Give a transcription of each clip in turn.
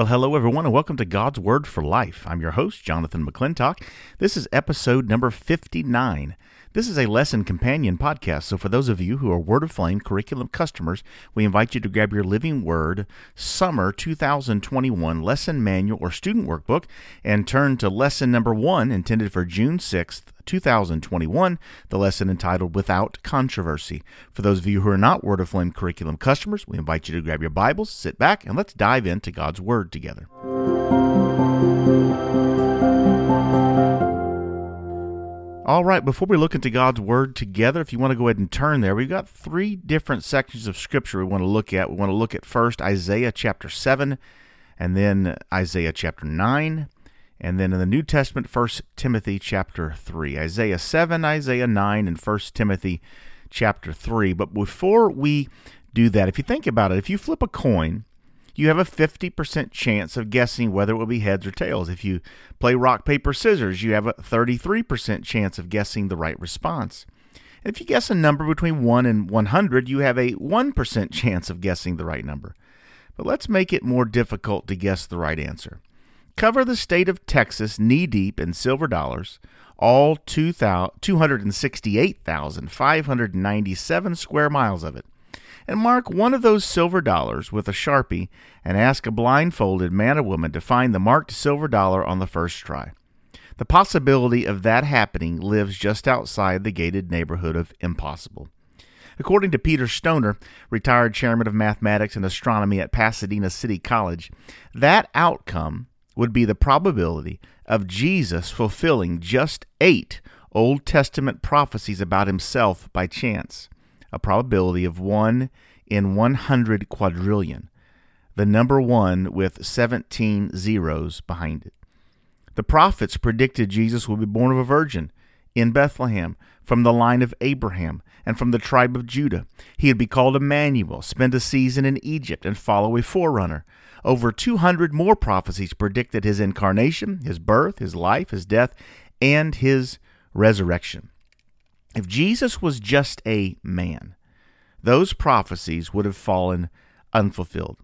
Well, hello, everyone, and welcome to God's Word for Life. I'm your host, Jonathan McClintock. This is episode number 59. This is a lesson companion podcast, so for those of you who are Word Aflame curriculum customers, we invite you to grab your Living Word Summer 2021 lesson manual or student workbook and turn to lesson number one, intended for June 6th, 2021, the lesson entitled Without Controversy. For those of you who are not Word Aflame curriculum customers, we invite you to grab your Bibles, sit back, and let's dive into God's Word together. All right, before we look into God's Word together, if you want to go ahead and turn there, we've got three different sections of Scripture we want to look at. We want to look at first Isaiah chapter 7, and then Isaiah chapter 9, and then in the New Testament, 1 Timothy chapter 3. Isaiah 7, Isaiah 9, and 1 Timothy chapter 3. But before we do that, if you think about it, if you flip a coin, you have a 50% chance of guessing whether it will be heads or tails. If you play rock, paper, scissors, you have a 33% chance of guessing the right response. If you guess a number between 1 and 100, you have a 1% chance of guessing the right number. But let's make it more difficult to guess the right answer. Cover the state of Texas knee deep in silver dollars, all 268,597 square miles of it and mark one of those silver dollars with a sharpie and ask a blindfolded man or woman to find the marked silver dollar on the first try. The possibility of that happening lives just outside the gated neighborhood of impossible. According to Peter Stoner, retired chairman of mathematics and astronomy at Pasadena City College, that outcome would be the probability of Jesus fulfilling just eight Old Testament prophecies about himself by chance a probability of 1 in 100 quadrillion, the number 1 with 17 zeros behind it. The prophets predicted Jesus would be born of a virgin in Bethlehem from the line of Abraham and from the tribe of Judah. He would be called Emmanuel, spend a season in Egypt, and follow a forerunner. Over 200 more prophecies predicted his incarnation, his birth, his life, his death, and his resurrection. If Jesus was just a man, those prophecies would have fallen unfulfilled.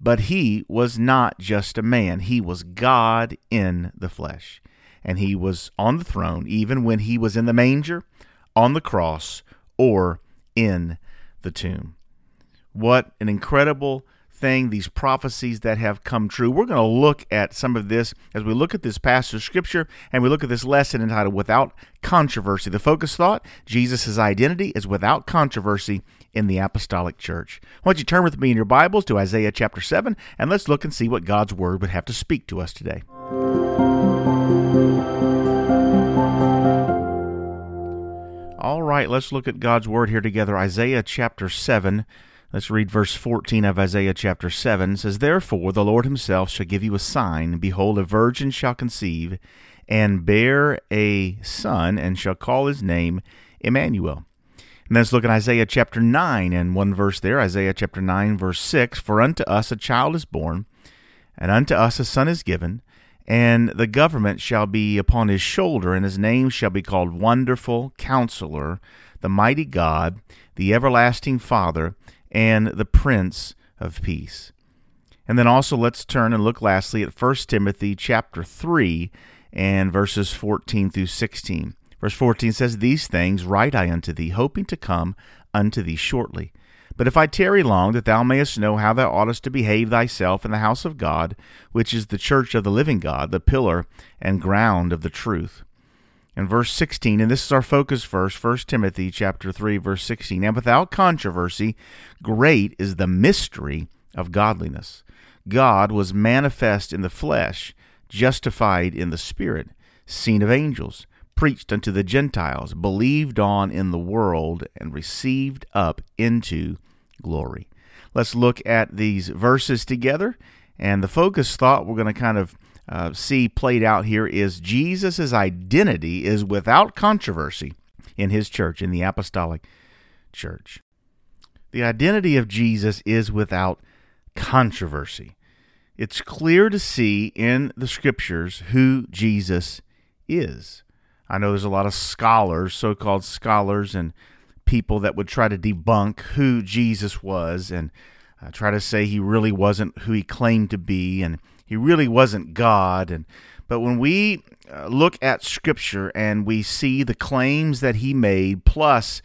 But he was not just a man, he was God in the flesh. And he was on the throne even when he was in the manger, on the cross, or in the tomb. What an incredible thing, these prophecies that have come true. We're going to look at some of this as we look at this passage of Scripture and we look at this lesson entitled Without Controversy. The focus thought Jesus' identity is without controversy in the apostolic church. Why don't you turn with me in your Bibles to Isaiah chapter 7 and let's look and see what God's Word would have to speak to us today. All right, let's look at God's Word here together. Isaiah chapter 7 Let's read verse 14 of Isaiah chapter 7. It says, Therefore the Lord himself shall give you a sign. Behold, a virgin shall conceive, and bear a son, and shall call his name Emmanuel. And let's look at Isaiah chapter 9, and one verse there, Isaiah chapter 9, verse 6. For unto us a child is born, and unto us a son is given, and the government shall be upon his shoulder, and his name shall be called Wonderful Counselor, the Mighty God, the Everlasting Father, and the Prince of Peace. And then also let's turn and look lastly at 1 Timothy chapter 3 and verses 14 through 16. Verse 14 says, These things write I unto thee, hoping to come unto thee shortly. But if I tarry long, that thou mayest know how thou oughtest to behave thyself in the house of God, which is the church of the living God, the pillar and ground of the truth. And verse 16, and this is our focus verse, 1 Timothy chapter 3, verse 16. And without controversy, great is the mystery of godliness. God was manifest in the flesh, justified in the spirit, seen of angels, preached unto the Gentiles, believed on in the world, and received up into glory. Let's look at these verses together. And the focus thought we're going to kind of uh, see played out here is Jesus' identity is without controversy in his church, in the apostolic church. The identity of Jesus is without controversy. It's clear to see in the scriptures who Jesus is. I know there's a lot of scholars, so called scholars, and people that would try to debunk who Jesus was and uh, try to say he really wasn't who he claimed to be and he really wasn't God. And but when we uh, look at Scripture and we see the claims that he made, plus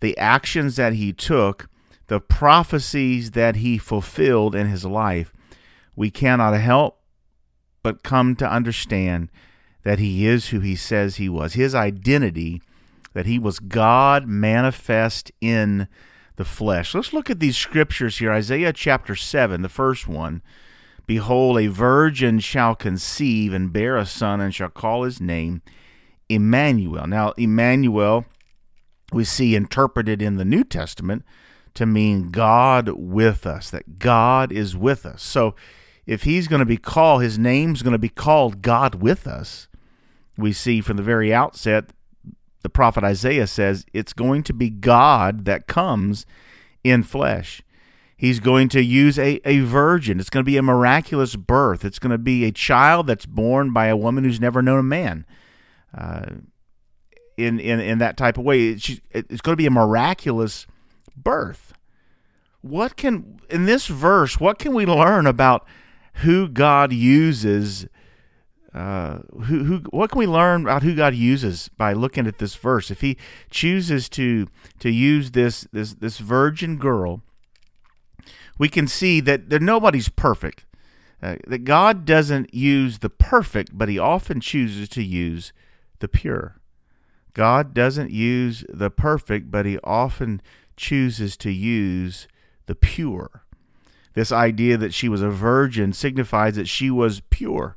the actions that he took, the prophecies that he fulfilled in his life, we cannot help but come to understand that he is who he says he was. His identity, that he was God manifest in the flesh. Let's look at these scriptures here. Isaiah chapter 7, the first one. Behold, a virgin shall conceive and bear a son, and shall call his name Emmanuel. Now, Emmanuel, we see interpreted in the New Testament to mean God with us, that God is with us. So, if he's going to be called, his name's going to be called God with us. We see from the very outset, the prophet Isaiah says it's going to be God that comes in flesh. He's going to use a, a virgin. It's going to be a miraculous birth. It's going to be a child that's born by a woman who's never known a man. Uh, in, in, in that type of way, it's, it's going to be a miraculous birth. What can, in this verse, what can we learn about who God uses? Uh, who, who, what can we learn about who God uses by looking at this verse? If He chooses to to use this this this virgin girl we can see that, that nobody's perfect. Uh, that God doesn't use the perfect, but He often chooses to use the pure. God doesn't use the perfect, but He often chooses to use the pure. This idea that she was a virgin signifies that she was pure,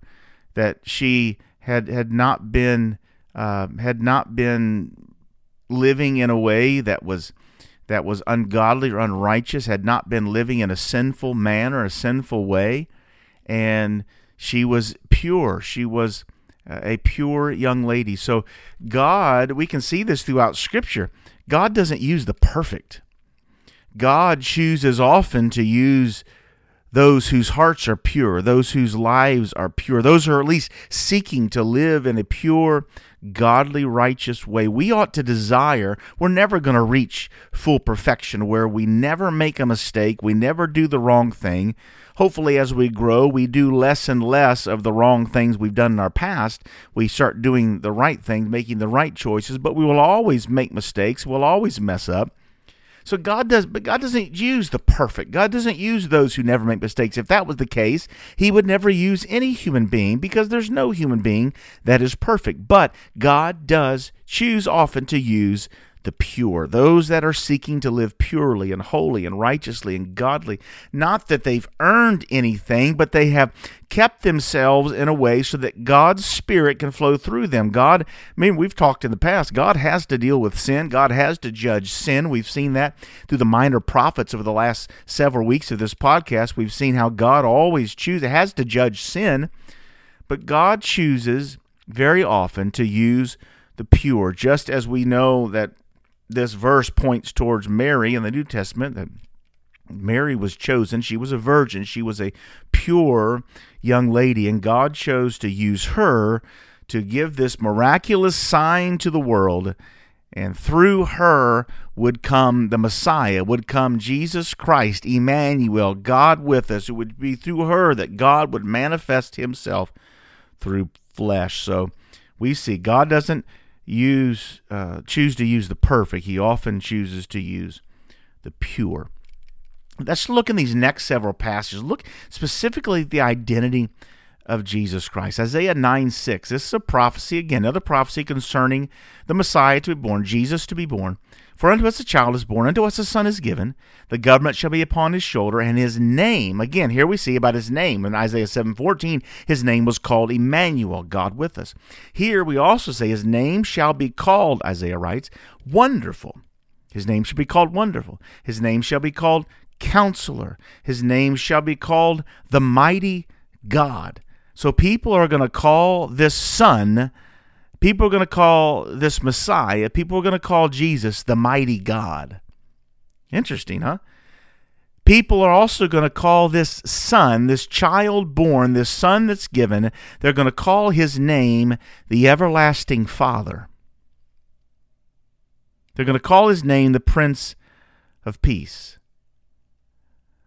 that she had had not been uh, had not been living in a way that was that was ungodly or unrighteous, had not been living in a sinful manner, a sinful way, and she was pure. She was a pure young lady. So, God, we can see this throughout Scripture. God doesn't use the perfect. God chooses often to use those whose hearts are pure, those whose lives are pure, those who are at least seeking to live in a pure, godly, righteous way. We ought to desire, we're never going to reach full perfection where we never make a mistake, we never do the wrong thing. Hopefully, as we grow, we do less and less of the wrong things we've done in our past. We start doing the right things, making the right choices, but we will always make mistakes, we'll always mess up. So God does, but God doesn't use the perfect. God doesn't use those who never make mistakes. If that was the case, He would never use any human being because there's no human being that is perfect. But God does choose often to use the pure, those that are seeking to live purely and holy and righteously and godly. Not that they've earned anything, but they have kept themselves in a way so that God's Spirit can flow through them. God, I mean, we've talked in the past, God has to deal with sin, God has to judge sin. We've seen that through the minor prophets over the last several weeks of this podcast. We've seen how God always chooses, has to judge sin, but God chooses very often to use the pure, just as we know that this verse points towards Mary in the New Testament that Mary was chosen. She was a virgin. She was a pure young lady, and God chose to use her to give this miraculous sign to the world. And through her would come the Messiah, would come Jesus Christ, Emmanuel, God with us. It would be through her that God would manifest himself through flesh. So we see God doesn't use uh, choose to use the perfect. He often chooses to use the pure. Let's look in these next several passages. Look specifically at the identity of Jesus Christ. Isaiah 9 6. This is a prophecy, again, another prophecy concerning the Messiah to be born, Jesus to be born. For unto us a child is born, unto us a son is given. The government shall be upon his shoulder, and his name, again, here we see about his name in Isaiah 7:14, his name was called Emmanuel, God with us. Here we also say his name shall be called, Isaiah writes, wonderful. His name shall be called wonderful. His name shall be called counselor. His name shall be called the mighty God. So people are going to call this son, people are going to call this Messiah, people are going to call Jesus the mighty God. Interesting, huh? People are also going to call this son, this child born, this son that's given, they're going to call his name the everlasting Father. They're going to call his name the Prince of Peace.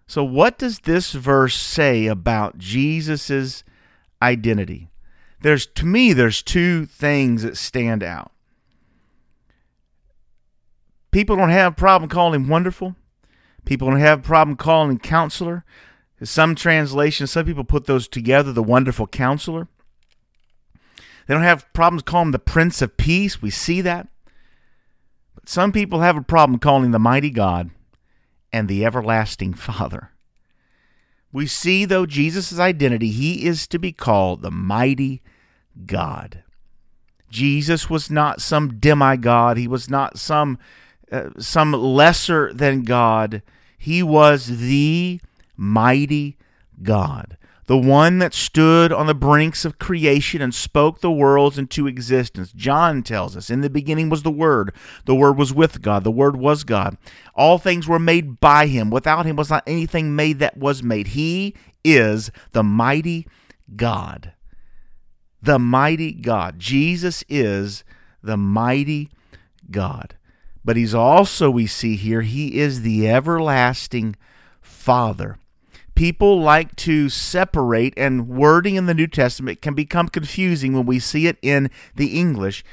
So, what does this verse say about Jesus' identity? There's, to me, there's two things that stand out. People don't have a problem calling him wonderful. People don't have a problem calling counselor. Some translations, some people put those together, the wonderful counselor. They don't have problems calling him the Prince of Peace. We see that. But some people have a problem calling the mighty God and the everlasting Father. We see, though, Jesus' identity, he is to be called the mighty God. Jesus was not some demigod. He was not some uh, some lesser than God. He was the mighty God, the one that stood on the brinks of creation and spoke the worlds into existence. John tells us, In the beginning was the Word. The Word was with God. The Word was God. All things were made by Him. Without Him was not anything made that was made. He is the mighty God. The mighty God. Jesus is the mighty God. But he's also, we see here, he is the everlasting Father. People like to separate, and wording in the New Testament can become confusing when we see it in the English.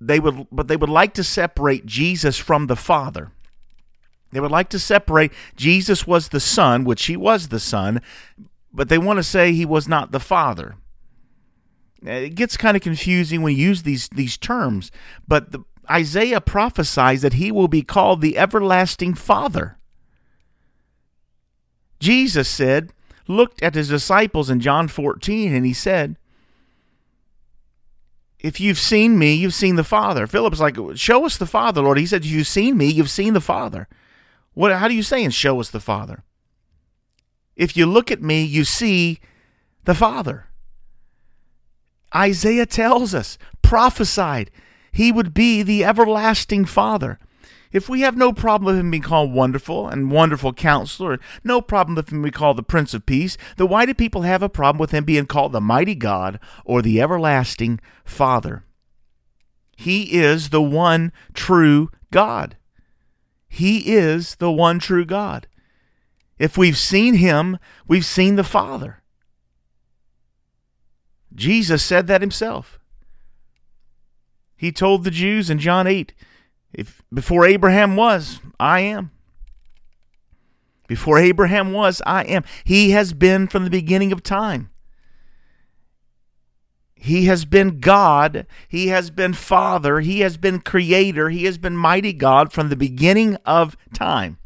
They would, but they would like to separate Jesus from the Father. They would like to separate Jesus was the Son, which he was the Son, but they want to say he was not the Father. It gets kind of confusing when you use these these terms, but the, Isaiah prophesies that he will be called the everlasting Father. Jesus said, looked at his disciples in John 14, and he said, If you've seen me, you've seen the Father. Philip's like, Show us the Father, Lord. He said, you've seen me, you've seen the Father. What, how do you say and show us the Father? If you look at me, you see the Father. Isaiah tells us, prophesied, he would be the everlasting Father. If we have no problem with him being called wonderful and wonderful counselor, no problem with him being called the Prince of Peace, then why do people have a problem with him being called the mighty God or the everlasting Father? He is the one true God. He is the one true God. If we've seen him, we've seen the Father. Jesus said that himself. He told the Jews in John 8, if before Abraham was, I am. Before Abraham was, I am. He has been from the beginning of time. He has been God. He has been Father. He has been Creator. He has been Mighty God from the beginning of time.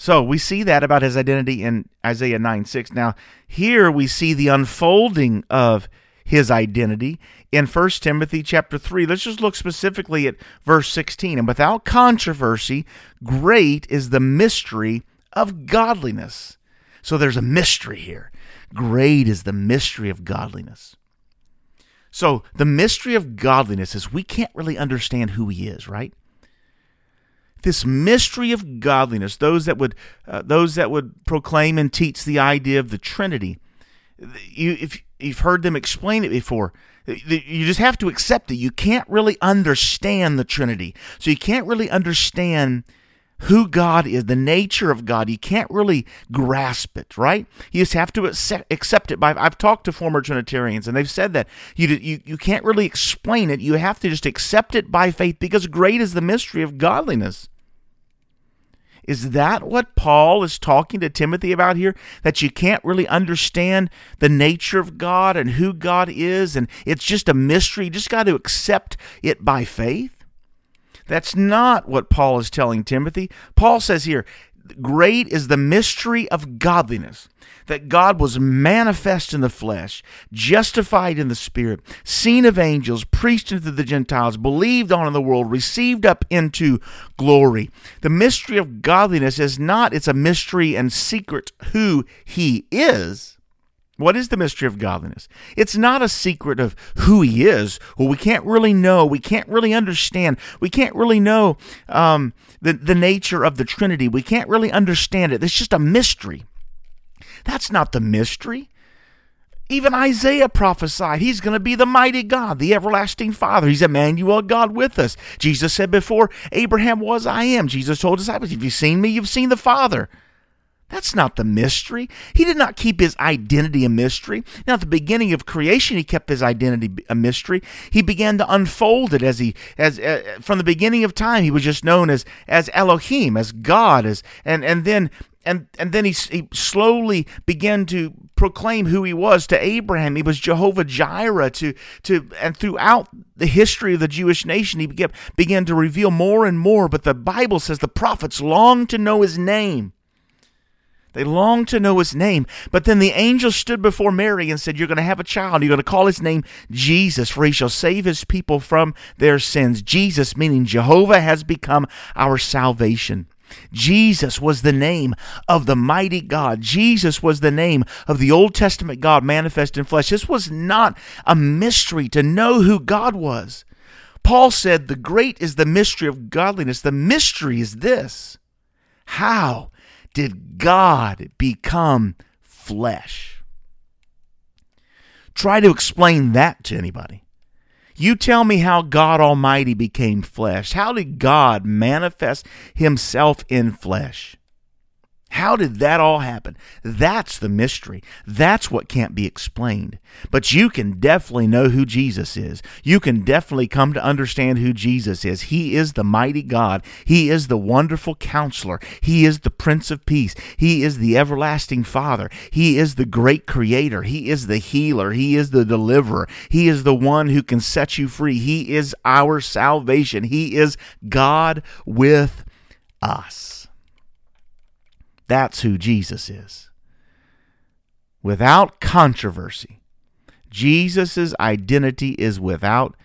So we see that about his identity in Isaiah 9 6. Now, here we see the unfolding of his identity in 1 Timothy chapter 3. Let's just look specifically at verse 16. And without controversy, great is the mystery of godliness. So there's a mystery here. Great is the mystery of godliness. So the mystery of godliness is we can't really understand who he is, right? This mystery of godliness, those that would uh, those that would proclaim and teach the idea of the Trinity, you if you've heard them explain it before. You just have to accept it. You can't really understand the Trinity. So you can't really understand who God is, the nature of God. You can't really grasp it, right? You just have to accept it. By I've talked to former Trinitarians, and they've said that you you you can't really explain it. You have to just accept it by faith because great is the mystery of godliness. Is that what Paul is talking to Timothy about here? That you can't really understand the nature of God and who God is, and it's just a mystery. You just got to accept it by faith? That's not what Paul is telling Timothy. Paul says here, Great is the mystery of godliness, that God was manifest in the flesh, justified in the spirit, seen of angels, preached unto the Gentiles, believed on in the world, received up into glory. The mystery of godliness is not, it's a mystery and secret who he is, What is the mystery of godliness? It's not a secret of who He is, who we can't really know, we can't really understand, we can't really know um, the, the nature of the Trinity, we can't really understand it. It's just a mystery. That's not the mystery. Even Isaiah prophesied he's going to be the mighty God, the everlasting Father. He's Emmanuel, God with us. Jesus said before Abraham was, I am. Jesus told his disciples, If you've seen me, you've seen the Father. That's not the mystery. He did not keep his identity a mystery. Now, at the beginning of creation, he kept his identity a mystery. He began to unfold it as he, as uh, from the beginning of time, he was just known as as Elohim, as God, as and and then and and then he, he slowly began to proclaim who he was to Abraham. He was Jehovah Jireh to to and throughout the history of the Jewish nation, he began, began to reveal more and more. But the Bible says the prophets longed to know his name. They longed to know his name. But then the angel stood before Mary and said, You're going to have a child. You're going to call his name Jesus, for he shall save his people from their sins. Jesus, meaning Jehovah, has become our salvation. Jesus was the name of the mighty God. Jesus was the name of the Old Testament God manifest in flesh. This was not a mystery to know who God was. Paul said, The great is the mystery of godliness. The mystery is this How did God become flesh? Try to explain that to anybody. You tell me how God Almighty became flesh. How did God manifest Himself in flesh? How did that all happen? That's the mystery. That's what can't be explained. But you can definitely know who Jesus is. You can definitely come to understand who Jesus is. He is the mighty God. He is the wonderful counselor. He is the Prince of Peace. He is the everlasting Father. He is the great creator. He is the healer. He is the deliverer. He is the one who can set you free. He is our salvation. He is God with us. That's who Jesus is. Without controversy, Jesus' identity is without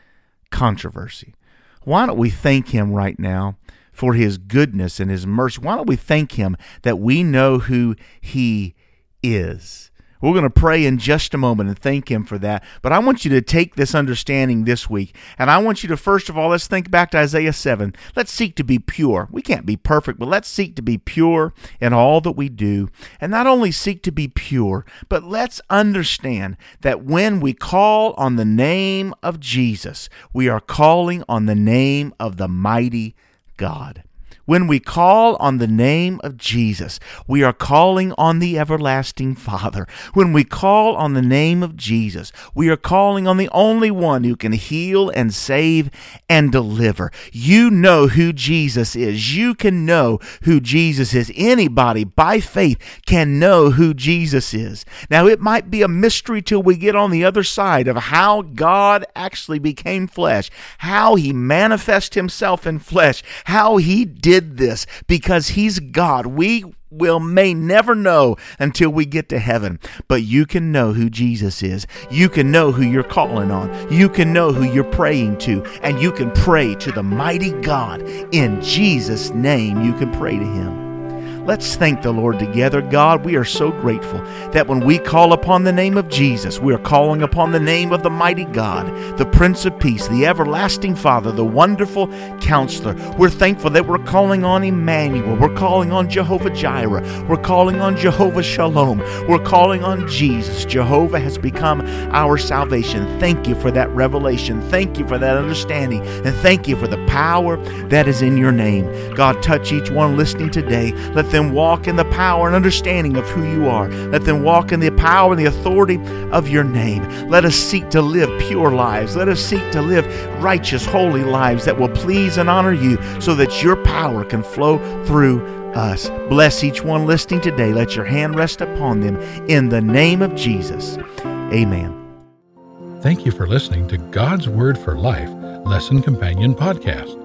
controversy. Why don't we thank him right now for his goodness and his mercy? Why don't we thank him that we know who he is? We're going to pray in just a moment and thank Him for that. But I want you to take this understanding this week. And I want you to, first of all, let's think back to Isaiah 7. Let's seek to be pure. We can't be perfect, but let's seek to be pure in all that we do. And not only seek to be pure, but let's understand that when we call on the name of Jesus, we are calling on the name of the mighty God. When we call on the name of Jesus, we are calling on the everlasting Father. When we call on the name of Jesus, we are calling on the only one who can heal and save and deliver. You know who Jesus is. You can know who Jesus is. Anybody by faith can know who Jesus is. Now, it might be a mystery till we get on the other side of how God actually became flesh, how he manifested himself in flesh, how he did did this because he's God. We will may never know until we get to heaven. But you can know who Jesus is. You can know who you're calling on. You can know who you're praying to. And you can pray to the mighty God. In Jesus' name, you can pray to him. Let's thank the Lord together. God, we are so grateful that when we call upon the name of Jesus, we are calling upon the name of the mighty God, the Prince of Peace, the everlasting Father, the wonderful counselor. We're thankful that we're calling on Emmanuel. We're calling on Jehovah Jireh. We're calling on Jehovah Shalom. We're calling on Jesus. Jehovah has become our salvation. Thank you for that revelation. Thank you for that understanding. And thank you for the power that is in your name. God, touch each one listening today. Let them walk in the power and understanding of who you are. Let them walk in the power and the authority of your name. Let us seek to live pure lives. Let us seek to live righteous, holy lives that will please and honor you so that your power can flow through us. Bless each one listening today. Let your hand rest upon them in the name of Jesus. Amen. Thank you for listening to God's Word for Life Lesson Companion Podcast